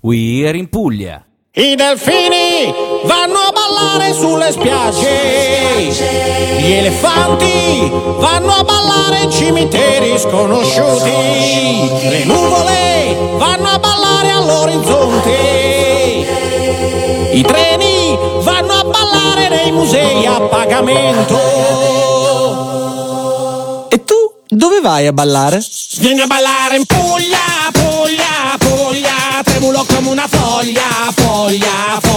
We're in Puglia. I delfini vanno a ballare sulle spiagge, gli elefanti vanno a ballare in cimiteri sconosciuti, le nuvole vanno a ballare all'orizzonte, i treni vanno a ballare nei musei a pagamento. E tu dove vai a ballare? Vieni a ballare in Puglia, Puglia, Puglia, tremulo come una foglia, foglia, foglia.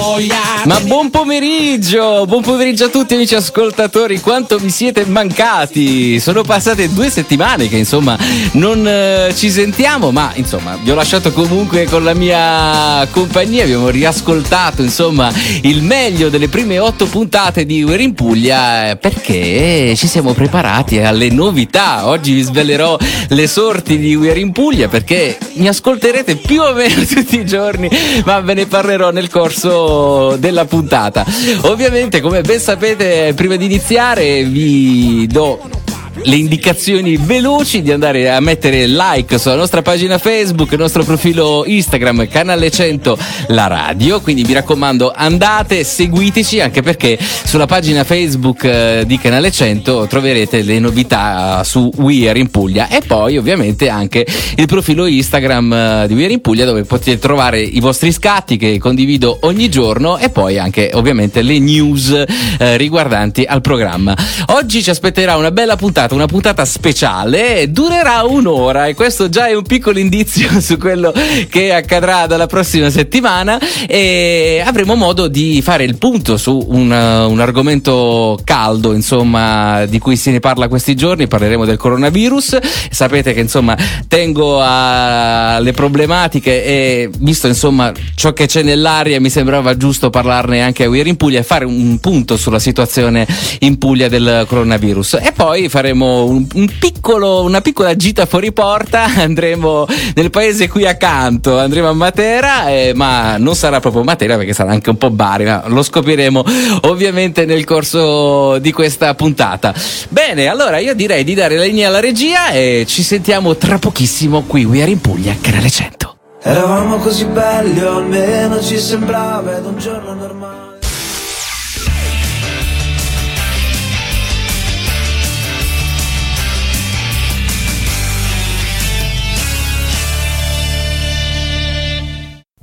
Ma buon pomeriggio, buon pomeriggio a tutti amici ascoltatori, quanto mi siete mancati? Sono passate due settimane che insomma non eh, ci sentiamo, ma insomma vi ho lasciato comunque con la mia compagnia, abbiamo riascoltato insomma il meglio delle prime otto puntate di We're in Puglia eh, perché ci siamo preparati alle novità. Oggi vi svelerò le sorti di We're in Puglia perché mi ascolterete più o meno tutti i giorni, ma ve ne parlerò nel corso della puntata. Ovviamente, come ben sapete, prima di iniziare vi do le indicazioni veloci di andare a mettere like sulla nostra pagina Facebook, il nostro profilo Instagram, canale 100 la radio. Quindi mi raccomando, andate, seguiteci anche perché sulla pagina Facebook eh, di canale 100 troverete le novità su We Are in Puglia e poi ovviamente anche il profilo Instagram eh, di We Are in Puglia dove potete trovare i vostri scatti che condivido ogni giorno e poi anche ovviamente le news eh, riguardanti al programma. Oggi ci aspetterà una bella puntata una puntata speciale, durerà un'ora e questo già è un piccolo indizio su quello che accadrà dalla prossima settimana e avremo modo di fare il punto su un, un argomento caldo, insomma, di cui se ne parla questi giorni, parleremo del coronavirus. Sapete che insomma tengo alle problematiche e visto insomma ciò che c'è nell'aria mi sembrava giusto parlarne anche a Weir in Puglia e fare un punto sulla situazione in Puglia del coronavirus e poi faremo un, un piccolo, una piccola gita fuori porta, andremo nel paese qui accanto, andremo a Matera, eh, ma non sarà proprio Matera perché sarà anche un po' Bari, ma lo scopriremo ovviamente nel corso di questa puntata. Bene, allora io direi di dare la linea alla regia e ci sentiamo tra pochissimo qui, We Are in Puglia, canale 100. Eravamo così belli, o almeno ci sembrava ed un giorno normale.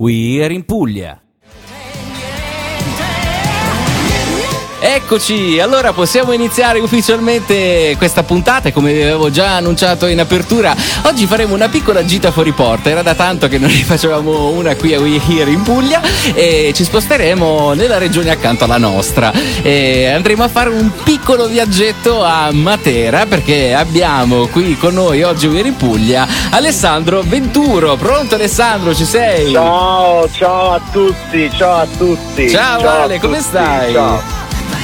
We Are in Puglia. Eccoci, allora possiamo iniziare ufficialmente questa puntata, come vi avevo già annunciato in apertura. Oggi faremo una piccola gita fuori porta, era da tanto che non ne facevamo una qui a We Here in Puglia e ci sposteremo nella regione accanto alla nostra. E andremo a fare un piccolo viaggetto a Matera perché abbiamo qui con noi oggi We Here in Puglia Alessandro Venturo. Pronto Alessandro, ci sei? Ciao, ciao a tutti, ciao a tutti. Ciao, a Ale, come tutti, stai? ciao.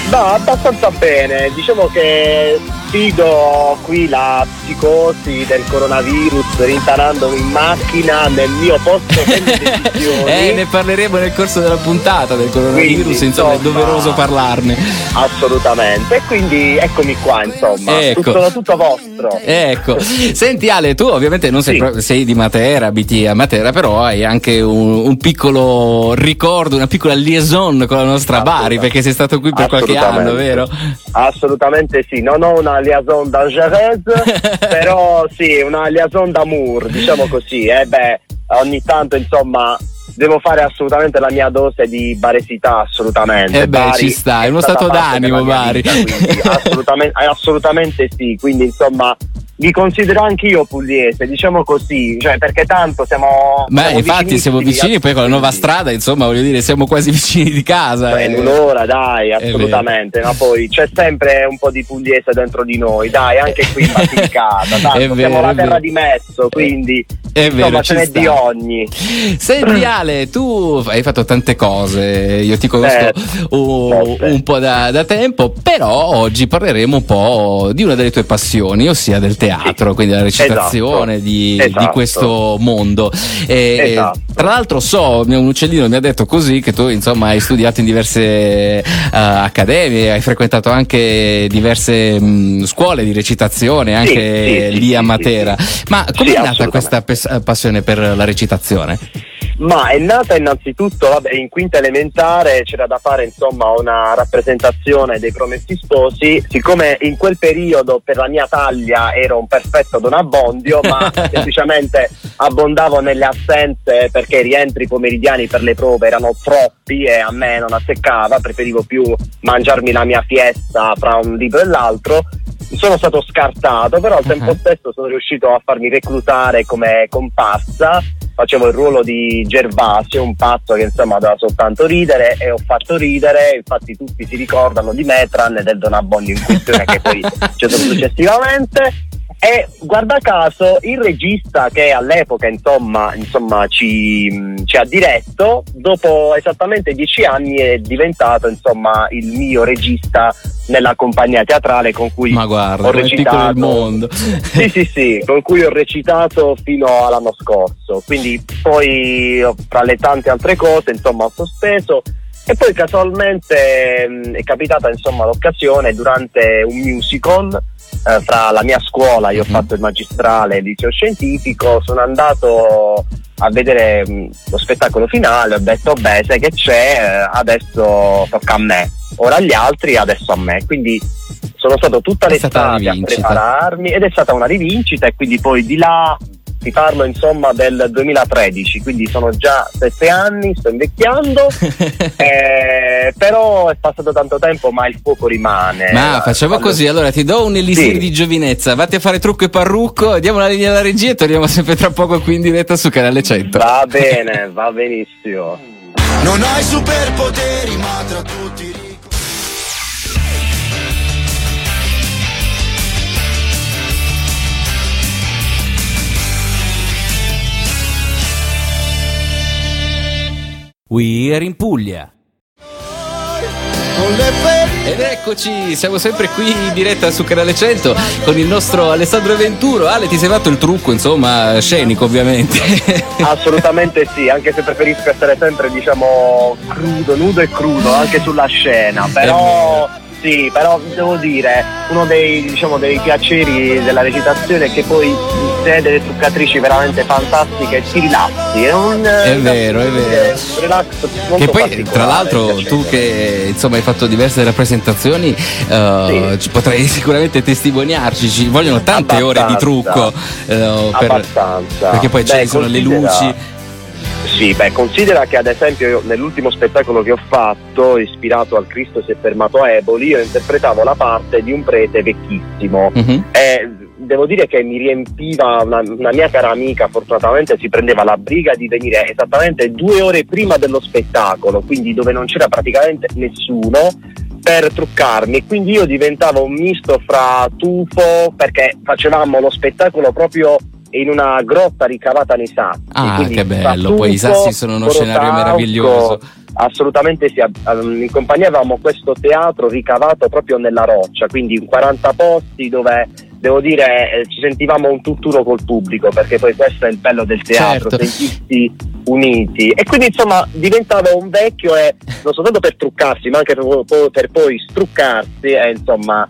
No, abbastanza bene. Diciamo che sfido qui la psicosi del coronavirus rintanandomi in macchina nel mio posto eh, ne parleremo nel corso della puntata del coronavirus, Quindi, insomma, è insomma, doveroso parlarne. Assolutamente. E quindi eccomi qua, insomma. Ecco. Tutto, tutto vostro. Ecco, senti Ale, tu ovviamente non sei, Sì. pro- sei di Matera, abiti a Matera, però hai anche un, un piccolo ricordo, una piccola liaison con la nostra Bari, perché sei stato qui per qualche anno, vero? Assolutamente sì, non ho una liaison dangereuse, però sì, una liaison d'amour, diciamo così. Eh beh, ogni tanto insomma devo fare assolutamente la mia dose di baresità, assolutamente. Eh beh, Bari ci sta, è uno stato d'animo, Bari. vita, assolutamente, eh, assolutamente sì, quindi insomma vi considero anche io pugliese, diciamo così, cioè perché tanto siamo... Ma siamo infatti siamo vicini, poi con la nuova strada, insomma, voglio dire, siamo quasi vicini di casa. Beh, eh. in un'ora, dai, assolutamente. Ma poi c'è sempre un po' di pugliese dentro di noi, dai, anche qui in Basilicata. È Tanto vero, siamo la terra di mezzo, quindi È vero, insomma ce n'è sta. di ogni. Senti Ale, tu hai fatto tante cose, io ti conosco un, un po' da, da tempo, però oggi parleremo un po' di una delle tue passioni, ossia del teatro, quindi della recitazione di, Esatto. di questo mondo. E, Esatto. Tra l'altro so, un uccellino mi ha detto così che tu insomma hai studiato in diverse eh, accademie, hai frequentato anche diverse mh, scuole di recitazione, anche sì, sì, lì a sì, Matera. sì, sì. Ma Sì, com'è nata questa passione per la recitazione? Ma è nata innanzitutto, vabbè, in quinta elementare c'era da fare insomma una rappresentazione dei promessi sposi, siccome in quel periodo per la mia taglia ero un perfetto Don Abbondio, ma semplicemente abbondavo nelle assenze perché i rientri pomeridiani per le prove erano troppi e a me non azzeccava, preferivo più mangiarmi la mia fiesta fra un libro e l'altro sono stato scartato, però al tempo Mhm. stesso sono riuscito a farmi reclutare come comparsa. Facevo il ruolo di Gervasio, un pazzo che insomma doveva soltanto ridere e ho fatto ridere, infatti tutti si ricordano di me tranne del Don Abbondio in questione che poi c'è stato successivamente. E guarda caso il regista che all'epoca insomma, insomma ci, ci ha diretto, dopo esattamente dieci anni è diventato insomma il mio regista nella compagnia teatrale con cui Ma guarda, ho piccolo il recitato. mondo. Sì, sì, sì, con cui ho recitato fino all'anno scorso. Quindi poi tra le tante altre cose, insomma, ho sospeso. E poi casualmente mh, è capitata insomma l'occasione durante un musical eh, fra la mia scuola, io ho Mhm. fatto il magistrale e il liceo scientifico, sono andato a vedere mh, lo spettacolo finale, ho detto beh sai che c'è, eh, adesso tocca a me, ora agli altri, adesso a me. Quindi sono stato tutta l'estate a prepararmi ed è stata una rivincita e quindi poi di là ti parlo insomma del 2013, quindi sono già sette anni, sto invecchiando, eh, però è passato tanto tempo ma il fuoco rimane. Ma facciamo Quando- così, allora ti do un elisir Sì. di giovinezza, vatti a fare trucco e parrucco, diamo la linea alla regia e torniamo sempre tra poco qui in diretta su Canale 100. Va bene, va benissimo. Non hai superpoteri, ma tra tutti ricco. We are in Puglia. Ed eccoci, siamo sempre qui in diretta su Canale 100 con il nostro Alessandro Venturo. Ale, ti sei fatto il trucco, insomma, scenico ovviamente. Assolutamente sì, anche se preferisco essere sempre diciamo crudo, nudo e crudo anche sulla scena, però sì, però devo dire, uno dei, diciamo, dei piaceri della recitazione è che poi te delle truccatrici veramente fantastiche ti rilassi, è un È vero, è vero. relax Che poi, tra l'altro, tu che insomma hai fatto diverse rappresentazioni, eh, Sì. potrai sicuramente testimoniarci. Ci vogliono tante ore di Abbastanza. trucco. eh, per- abbastanza perché poi ci sono le luci. Sì, beh, considera che ad esempio io, nell'ultimo spettacolo che ho fatto, ispirato al Cristo si è fermato a Eboli, io interpretavo la parte di un prete vecchissimo Mhm. e devo dire che mi riempiva una, una mia cara amica, fortunatamente si prendeva la briga di venire esattamente due ore prima dello spettacolo, quindi dove non c'era praticamente nessuno per truccarmi e quindi io diventavo un misto fra tufo perché facevamo lo spettacolo proprio in una grotta ricavata nei sassi Ah, che bello, poi i sassi sono uno scenario meraviglioso. Assolutamente sì, in compagnia avevamo questo teatro ricavato proprio nella roccia, quindi in 40 posti dove devo dire eh, ci sentivamo un tutt'uno col pubblico, perché poi questo è il bello del teatro, Certo. sentirsi uniti. E quindi insomma diventavo un vecchio e non soltanto per truccarsi, ma anche per, per poi struccarsi e insomma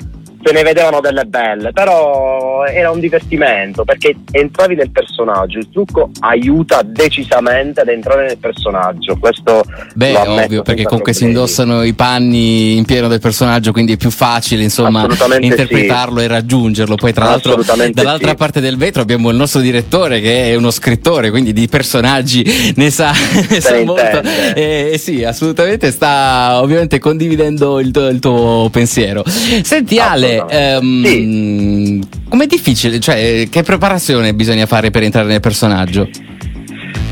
se ne vedevano delle belle, però era un divertimento perché entravi nel personaggio, il trucco aiuta decisamente ad entrare nel personaggio, questo Beh, ovvio, perché comunque si problemi. indossano i panni in pieno del personaggio, quindi è più facile, insomma, interpretarlo e raggiungerlo. Poi, tra l'altro, dall'altra sì. parte del vetro abbiamo il nostro direttore che è uno scrittore, quindi di personaggi ne sa, ne sa molto. E, e sì, assolutamente sta ovviamente condividendo il tuo, il tuo pensiero. Senti, Ale, Assolutamente. ehm, com'è difficile? Cioè, che preparazione bisogna fare per entrare nel personaggio?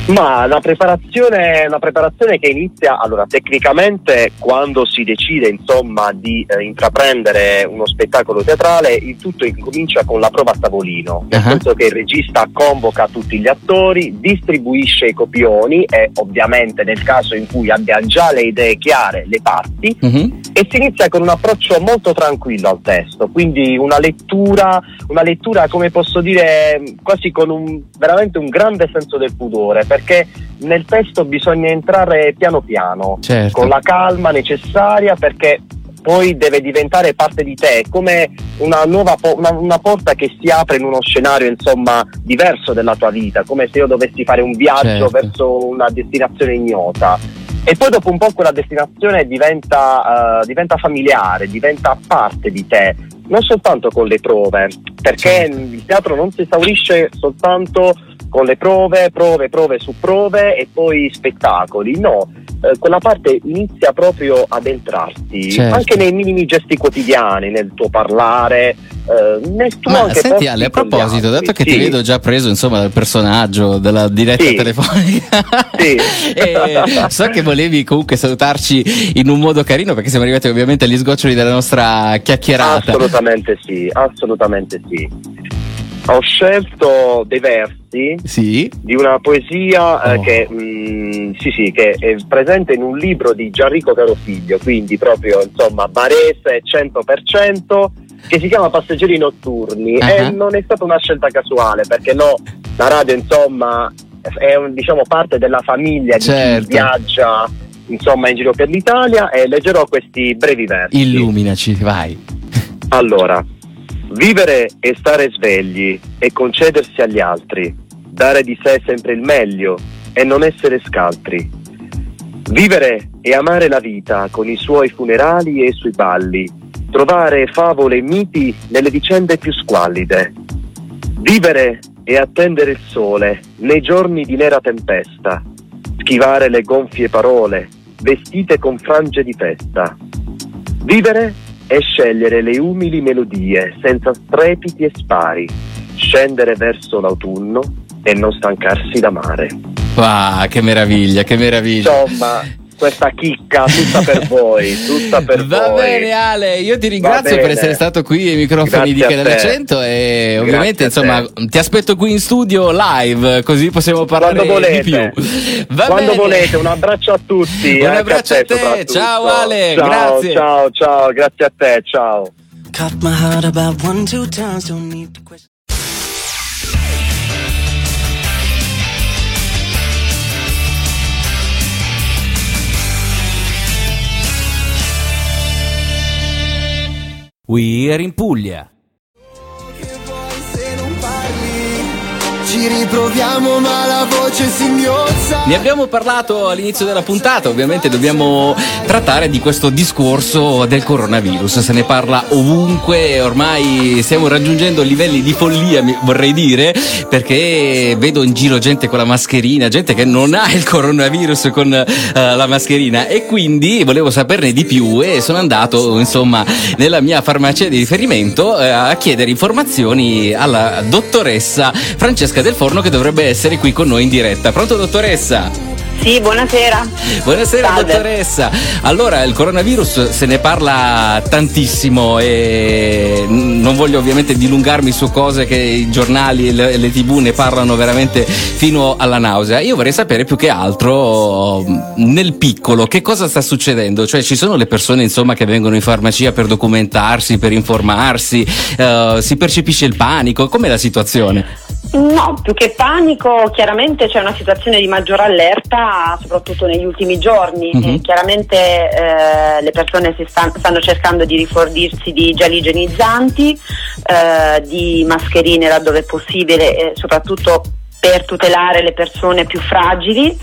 Ma la preparazione, una preparazione che inizia, allora tecnicamente quando si decide insomma di eh, intraprendere uno spettacolo teatrale, il tutto incomincia con la prova a tavolino, nel Ah. senso che il regista convoca tutti gli attori, distribuisce i copioni e ovviamente nel caso in cui abbia già le idee chiare, le parti, Mhm. e si inizia con un approccio molto tranquillo al testo, quindi una lettura, una lettura come posso dire quasi con un, veramente un grande senso del pudore, perché nel testo bisogna entrare piano piano, Certo. con la calma necessaria perché poi deve diventare parte di te, come una nuova po- una, una porta che si apre in uno scenario insomma diverso della tua vita, come se io dovessi fare un viaggio Certo. verso una destinazione ignota. E poi dopo un po' quella destinazione diventa, eh, diventa familiare, diventa parte di te, non soltanto con le prove, perché Certo. il teatro non si esaurisce soltanto con le prove, prove, prove su prove e poi spettacoli, no, eh, quella parte inizia proprio ad entrarti, Certo. anche nei minimi gesti quotidiani, nel tuo parlare, eh, nel tuo Ma anche senti Ale, a proposito, dato che ti Sì. vedo già preso insomma dal personaggio della diretta Sì. telefonica, Sì. e so che volevi comunque salutarci in un modo carino perché siamo arrivati ovviamente agli sgoccioli della nostra chiacchierata. Assolutamente sì, assolutamente sì. Ho scelto dei versi Sì, di una poesia eh, Oh. che, mm, sì, sì, che è presente in un libro di Gianrico Carofiglio, quindi proprio insomma barese 100%, che si chiama Passeggeri notturni Ah. e non è stata una scelta casuale perché no, la radio insomma è un- diciamo parte della famiglia di Certo. chi viaggia insomma in giro per l'Italia e leggerò questi brevi versi. illuminaci, vai. Allora, vivere e stare svegli e concedersi agli altri, dare di sé sempre il meglio e non essere scaltri. Vivere e amare la vita con i suoi funerali e i suoi balli, trovare favole e miti nelle vicende più squallide. Vivere e attendere il sole nei giorni di nera tempesta, schivare le gonfie parole, vestite con frange di festa. Vivere e scegliere le umili melodie senza strepiti e spari, scendere verso l'autunno e non stancarsi d'amare. Wow, che meraviglia, che meraviglia. Insomma, questa chicca tutta per voi, tutta per Va voi. bene Ale, io ti ringrazio per essere stato qui ai microfoni Grazie di Canale te. 100 e ovviamente a insomma ti aspetto qui in studio live così possiamo parlare Quando volete, di più. Va quando bene. volete, un abbraccio a tutti. Un anche abbraccio a te, soprattutto. ciao Ale, Ciao, grazie. Ciao, ciao, grazie a te, ciao. We are in Puglia. Ci riproviamo ma la voce singhiozza. Ne abbiamo parlato all'inizio della puntata, ovviamente dobbiamo trattare di questo discorso del coronavirus, se ne parla ovunque, ormai stiamo raggiungendo livelli di follia, vorrei dire, perché vedo in giro gente con la mascherina, gente che non ha il coronavirus con eh, la mascherina e quindi volevo saperne di più e sono andato insomma nella mia farmacia di riferimento eh, a chiedere informazioni alla dottoressa Francesca Del Forno che dovrebbe essere qui con noi in diretta. Pronto dottoressa? Sì, buonasera. Buonasera Salve. dottoressa. Allora, il coronavirus se ne parla tantissimo e non voglio ovviamente dilungarmi su cose che i giornali e le, le tv ne parlano veramente fino alla nausea. Io vorrei sapere più che altro nel piccolo che cosa sta succedendo, cioè ci sono le persone insomma che vengono in farmacia per documentarsi, per informarsi, eh, si percepisce il panico, com'è la situazione? No, più che panico, chiaramente c'è una situazione di maggior allerta, soprattutto negli ultimi giorni. Mhm. E chiaramente eh, le persone si stan- stanno cercando di rifornirsi di gel igienizzanti, eh, di mascherine laddove è possibile, e soprattutto per tutelare le persone più fragili.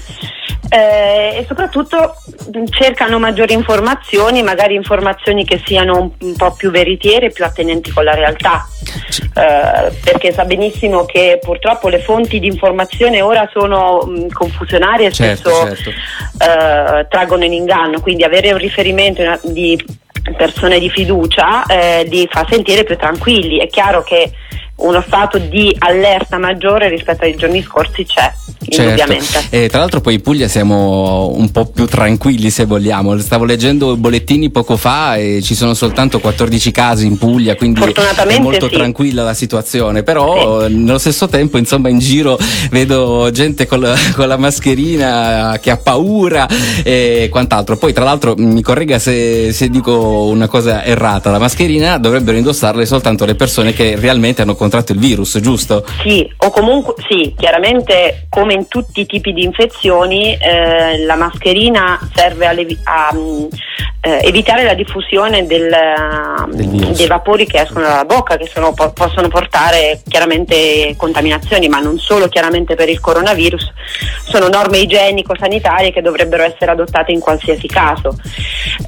Eh, e soprattutto mh, cercano maggiori informazioni, magari informazioni che siano un, po' più veritiere, più attenenti con la realtà. Eh, perché sa benissimo che purtroppo le fonti di informazione ora sono mh, confusionarie e Certo, spesso certo. eh, traggono in inganno, quindi avere un riferimento di persone di fiducia eh, li fa sentire più tranquilli. È chiaro che uno stato di allerta maggiore rispetto ai giorni scorsi c'è. Certo. E tra l'altro poi in Puglia siamo un po' più tranquilli se vogliamo. Stavo leggendo i bollettini poco fa e ci sono soltanto 14 casi in Puglia, quindi è Fortunatamente molto sì. tranquilla la situazione. Però nello stesso tempo, insomma, in giro vedo gente con la, con la mascherina che ha paura e quant'altro. Poi tra l'altro mi corregga se, se dico una cosa errata, la mascherina dovrebbero indossarle soltanto le persone che realmente hanno contratto contratto il virus, giusto? Sì, o comunque sì, chiaramente come in tutti i tipi di infezioni eh, la mascherina serve a, levi- a mm, eh, evitare la diffusione del, virus. dei vapori che escono dalla bocca, che sono- po- possono portare chiaramente contaminazioni, ma non solo chiaramente per il coronavirus, sono norme igienico-sanitarie che dovrebbero essere adottate in qualsiasi caso.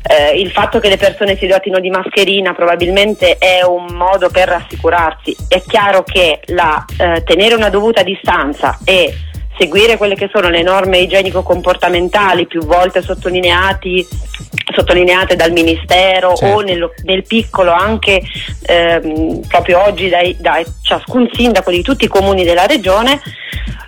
Eh, il fatto che le persone si dotino di mascherina probabilmente è un modo per rassicurarsi. È chiaro che la, eh, tenere una dovuta distanza e seguire quelle che sono le norme igienico-comportamentali più volte sottolineati, sottolineate dal Ministero Certo. o nello- nel piccolo anche ehm, proprio oggi dai- da ciascun sindaco di tutti i comuni della regione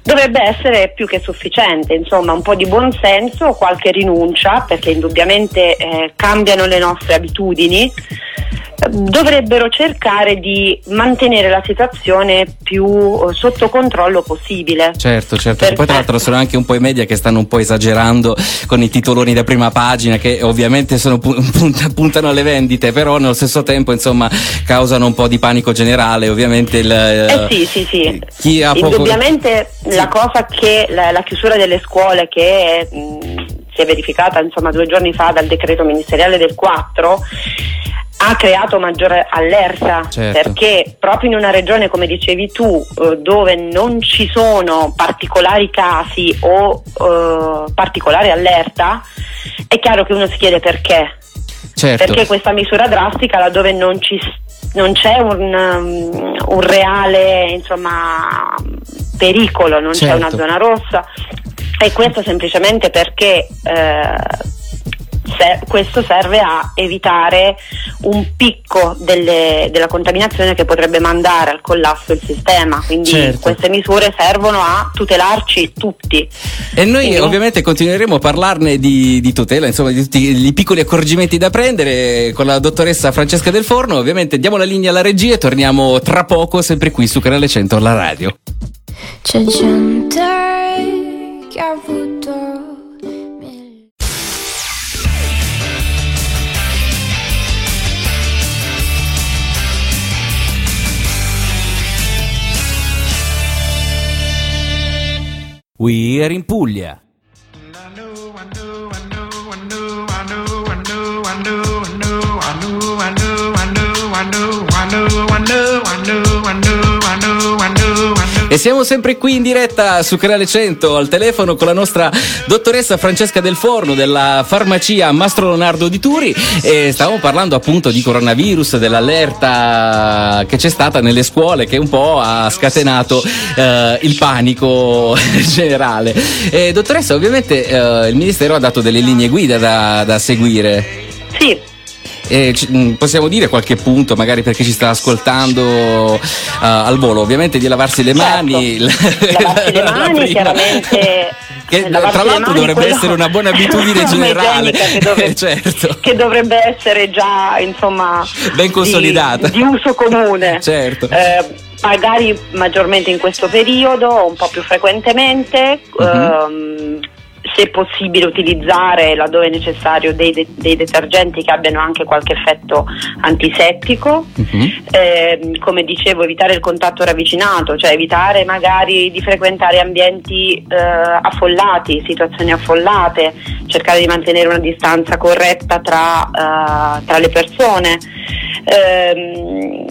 dovrebbe essere più che sufficiente, insomma un po' di buonsenso, qualche rinuncia perché indubbiamente eh, cambiano le nostre abitudini, dovrebbero cercare di mantenere la situazione più eh, sotto controllo possibile. Certo, certo. Poi tra l'altro sono anche un po' i media che stanno un po' esagerando con i titoloni da prima pagina che ovviamente sono pu- punta- puntano alle vendite, però nello stesso tempo insomma causano un po' di panico generale, ovviamente il, Eh sì, sì, sì. Chi ha poco Indubbiamente la cosa che la, la chiusura delle scuole che mh, si è verificata insomma due giorni fa dal decreto ministeriale del 4 ha creato maggiore allerta Certo. perché proprio in una regione come dicevi tu eh, dove non ci sono particolari casi o eh, particolare allerta è chiaro che uno si chiede perché certo. perché questa misura drastica laddove non, ci, non c'è un, um, un reale insomma, pericolo, non c'è Certo. una zona rossa e questo semplicemente perché eh, se- questo serve a evitare un picco delle- della contaminazione che potrebbe mandare al collasso il sistema, quindi Certo. queste misure servono a tutelarci tutti. E noi Quindi- ovviamente continueremo a parlarne di, di tutela, insomma, di tutti i piccoli accorgimenti da prendere con la dottoressa Francesca Del Forno. Ovviamente diamo la linea alla regia e torniamo tra poco, sempre qui su Canale 100 alla radio. C'è gente che ha avuto We are in Puglia. E siamo sempre qui in diretta su Canale 100 al telefono con la nostra dottoressa Francesca Del Forno della farmacia Mastro Leonardo di Turi e stavamo parlando appunto di coronavirus, dell'allerta che c'è stata nelle scuole che un po' ha scatenato eh, il panico generale. E, dottoressa, ovviamente eh, il Ministero ha dato delle linee guida da, da seguire. Sì, E ci- mh, possiamo dire qualche punto, magari perché ci sta ascoltando eh, al volo, ovviamente di lavarsi le Certo. mani. Lavarsi le mani, chiaramente. Che tra l'altro mani, dovrebbe quello- essere una buona abitudine generale. Che, dovrebbe, certo. che dovrebbe essere già insomma Ben consolidata. di, di uso comune. Certo. Eh, magari maggiormente in questo periodo, un po' più frequentemente. Mhm. ehm, se possibile utilizzare laddove è necessario dei, de- dei detergenti che abbiano anche qualche effetto antisettico Mhm. Ehm, come dicevo, evitare il contatto ravvicinato, cioè evitare magari di frequentare ambienti eh, affollati, situazioni affollate, cercare di mantenere una distanza corretta tra, eh, tra le persone. Ehm,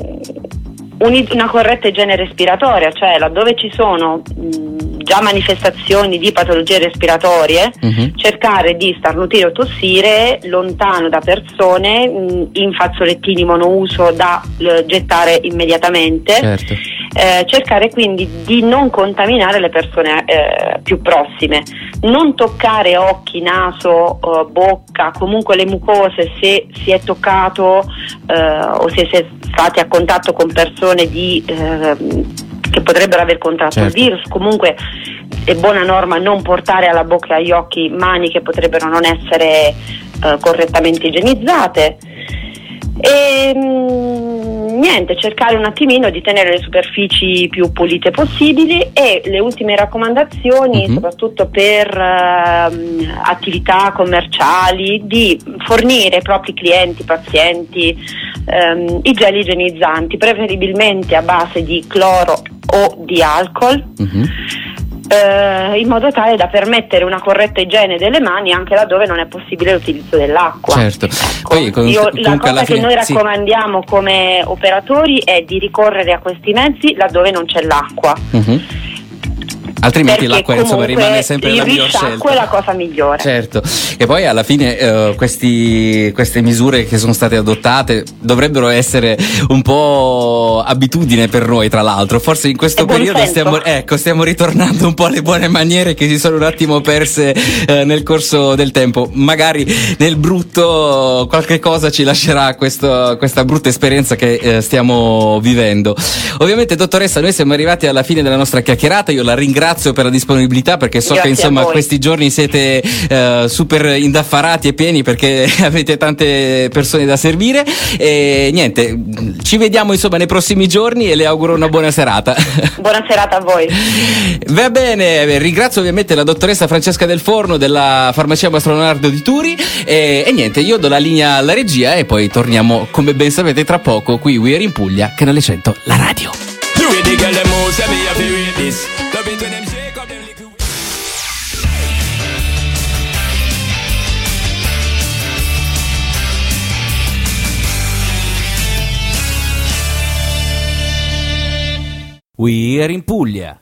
una corretta igiene respiratoria, cioè laddove ci sono mh, già manifestazioni di patologie respiratorie, Mhm. cercare di starnutire o tossire lontano da persone mh, in fazzolettini monouso da eh, gettare immediatamente. Certo. Eh, cercare quindi di non contaminare le persone eh, più prossime, non toccare occhi, naso, eh, bocca, comunque le mucose se si è toccato eh, o se si è stati a contatto con persone di, ehm, che potrebbero aver contratto Certo. il virus, comunque è buona norma non portare alla bocca e agli occhi mani che potrebbero non essere eh, correttamente igienizzate. E, mm, niente, cercare un attimino di tenere le superfici più pulite possibili e le ultime raccomandazioni, Mhm. soprattutto per ehm, attività commerciali, di fornire ai propri clienti, pazienti, ehm, i gel igienizzanti, preferibilmente a base di cloro o di alcol. Mhm. eh, in modo tale da permettere una corretta igiene delle mani anche laddove non è possibile l'utilizzo dell'acqua. Certo. Ecco, Poi, con- io- la cosa che fine- noi sì. raccomandiamo come operatori è di ricorrere a questi mezzi laddove non c'è l'acqua. Mhm. Altrimenti perché l'acqua insomma rimane sempre la miglior risciacquo è scelta. la cosa migliore. Certo, e poi alla fine eh, questi- queste misure che sono state adottate dovrebbero essere un po' abitudine per noi, tra l'altro. Forse in questo periodo stiamo, ecco, stiamo ritornando un po' alle buone maniere che si sono un attimo perse eh, nel corso del tempo. Magari nel brutto qualche cosa ci lascerà questo- questa brutta esperienza che eh, stiamo vivendo. Ovviamente, dottoressa, noi siamo arrivati alla fine della nostra chiacchierata. Io la ringrazio per la disponibilità perché so Grazie che insomma questi giorni siete eh, super indaffarati e pieni perché avete tante persone da servire e niente, ci vediamo insomma nei prossimi giorni e le auguro una buona serata. Buona serata a voi. Va bene, ringrazio ovviamente la dottoressa Francesca Del Forno della farmacia Mastro Leonardo di Turi e, e niente, io do la linea alla regia e poi torniamo come ben sapete tra poco qui We Are in Puglia, Canale 100, la radio. We Are in Puglia.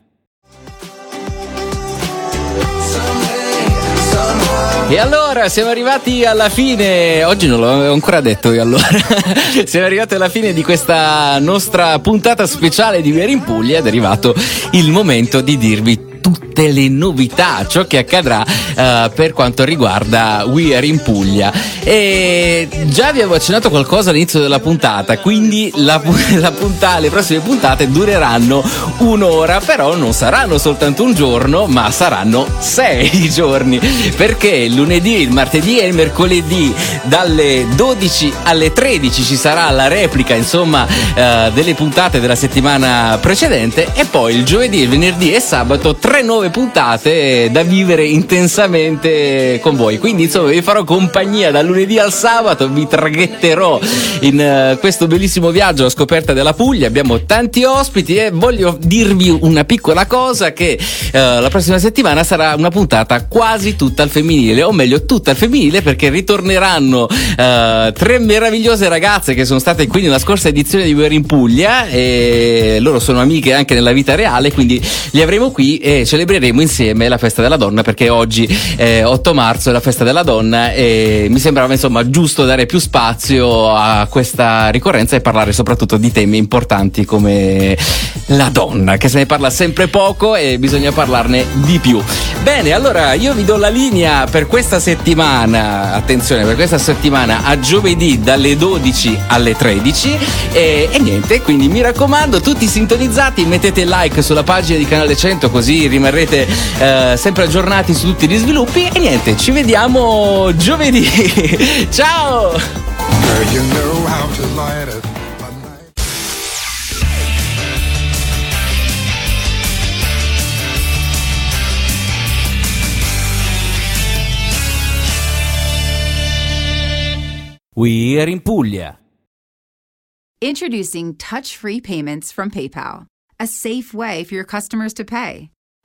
E allora siamo arrivati alla fine, oggi non l'avevo ancora detto io allora, siamo arrivati alla fine di questa nostra puntata speciale di Vieri in Puglia ed è arrivato il momento di dirvi tutte le novità, ciò che accadrà eh, per quanto riguarda We Are in Puglia. E già vi avevo accennato qualcosa all'inizio della puntata, quindi la, la punta- le prossime puntate dureranno un'ora, però non saranno soltanto un giorno, ma saranno sei giorni, perché il lunedì, il martedì e il mercoledì dalle 12 alle 13 ci sarà la replica, insomma, eh, delle puntate della settimana precedente e poi il giovedì, il venerdì e sabato tre nuove puntate da vivere intensamente con voi. Quindi, insomma, vi farò compagnia dal lunedì al sabato, vi traghetterò in eh, questo bellissimo viaggio a scoperta della Puglia. Abbiamo tanti ospiti e voglio dirvi una piccola cosa che eh, la prossima settimana sarà una puntata quasi tutta al femminile, o meglio tutta al femminile perché ritorneranno eh, tre meravigliose ragazze che sono state qui nella scorsa edizione di We're in Puglia e loro sono amiche anche nella vita reale, quindi li avremo qui e celebreremo insieme la festa della donna perché oggi è 8 marzo è la festa della donna e mi sembrava insomma giusto dare più spazio a questa ricorrenza e parlare soprattutto di temi importanti come la donna, che se ne parla sempre poco e bisogna parlarne di più. Bene, allora io vi do la linea per questa settimana, attenzione, per questa settimana a giovedì dalle 12 alle 13 e, e niente, quindi mi raccomando, tutti sintonizzati, mettete like sulla pagina di Canale 100 così rimarrete eh, sempre aggiornati su tutti gli sviluppi e niente, ci vediamo giovedì. Ciao! We are in Puglia. Introducing touch free payments from PayPal, a safe way for your customers to pay.